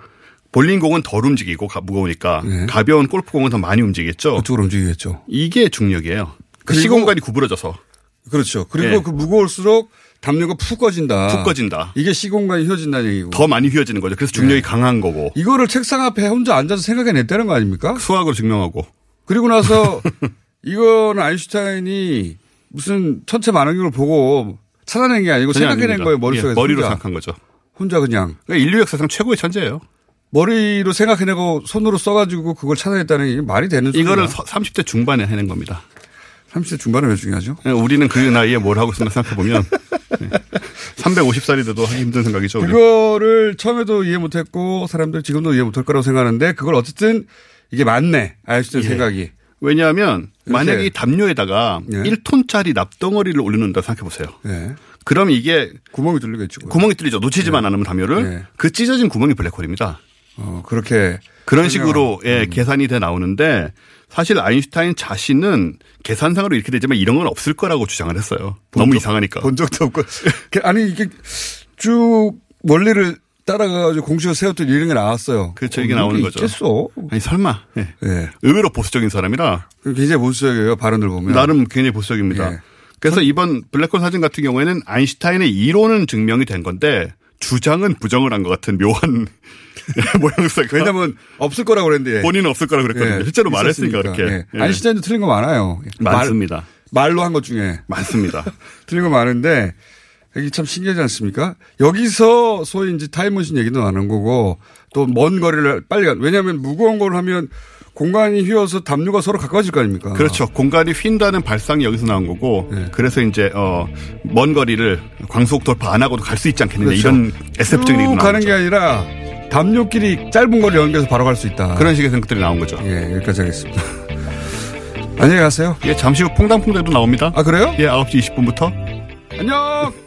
볼링공은 덜 움직이고 가- 무거우니까 예. 가벼운 골프공은 더 많이 움직이겠죠. 그쪽으로 움직이겠죠. 이게 중력이에요. 그 시공간이 구부러져서 그렇죠. 그리고 예. 그 무거울수록 담요가 푹 꺼진다. 푹 꺼진다. 이게 시공간이 휘어진다는 얘기고. 더 많이 휘어지는 거죠. 그래서 중력이 강한 거고 이거를 책상 앞에 혼자 앉아서 생각해냈다는 거 아닙니까? 수학으로 증명하고 그리고 나서 이거는 아인슈타인이 무슨 천체 만원경을 보고 찾아낸 게 아니고 생각해낸 아닙니다. 거예요 머릿속에서 예, 머리로 혼자. 생각한 거죠. 혼자 그냥 그러니까 인류 역사상 최고의 천재예요. 머리로 생각해내고 손으로 써가지고 그걸 찾아냈다는 게 말이 되는. 이거를 서- 30대 중반에 해낸 겁니다. 30대 중반에 왜 중요하죠? 예, 우리는 그 나이에 뭘 하고 있으면 생각해 보면 350살이 돼도 하기 힘든 생각이죠. 우리. 그거를 처음에도 이해 못했고 사람들 지금도 이해 못할 거라고 생각하는데 그걸 어쨌든 이게 맞네 아인슈타인 예. 생각이. 왜냐하면 만약에 이렇게. 이 담요에다가 예. 1톤짜리 납덩어리를 올려놓는다 생각해 보세요. 예. 그럼 이게 구멍이 뚫리겠죠. 구멍이 뚫리죠. 놓치지만 않으면 담요를 예. 그 찢어진 구멍이 블랙홀입니다. 어, 그렇게 그런 설명을- 식으로 예, 계산이 돼 나오는데 사실 아인슈타인 자신은 계산상으로 이렇게 되지만 이런 건 없을 거라고 주장을 했어요. 너무 적- 이상하니까. 본 적도 없고. 아니, 이게 쭉 원리를 따라가가지고 공식을 세웠더니 이런 게 나왔어요. 그렇죠. 이게 어, 나오는 거죠. 있겠어. 아니 설마. 예. 예. 의외로 보수적인 사람이라 굉장히 보수적이에요. 발언들 보면. 나름 굉장히 보수적입니다. 예. 그래서 이번 블랙홀 사진 같은 경우에는 아인슈타인의 이론은 증명이 된 건데 주장은 부정을 한 것 같은 묘한 모양새가. 왜냐면 없을 거라고 그랬는데. 본인은 없을 거라고 그랬거든요. 예, 실제로 말했으니까 있었으니까. 그렇게. 예. 예. 아인슈타인도 틀린 거 많아요. 많습니다. 말, 말로 한 것 중에. 많습니다. 틀린 거 많은데 이게 참 신기하지 않습니까? 여기서 소위 이제 타임머신 얘기도 나는 거고 또 먼 거리를 빨리 가. 왜냐하면 무거운 걸 하면 공간이 휘어서 담요가 서로 가까워질 거 아닙니까? 그렇죠. 공간이 휜다는 발상이 여기서 나온 거고, 네. 그래서 이제 어 먼 거리를 광속 돌파 안 하고도 갈 수 있지 않겠느냐 그렇죠. 이런 SF적인 얘기도 쭉 가는. 게 아니라 담요끼리 짧은 거리 연결해서 바로 갈 수 있다. 그런 식의 생각들이 나온 거죠. 예, 여기까지 하겠습니다. 안녕히 가세요. 예, 잠시 후 퐁당퐁당도 나옵니다. 아, 그래요? 예, 9시 20분부터. 안녕!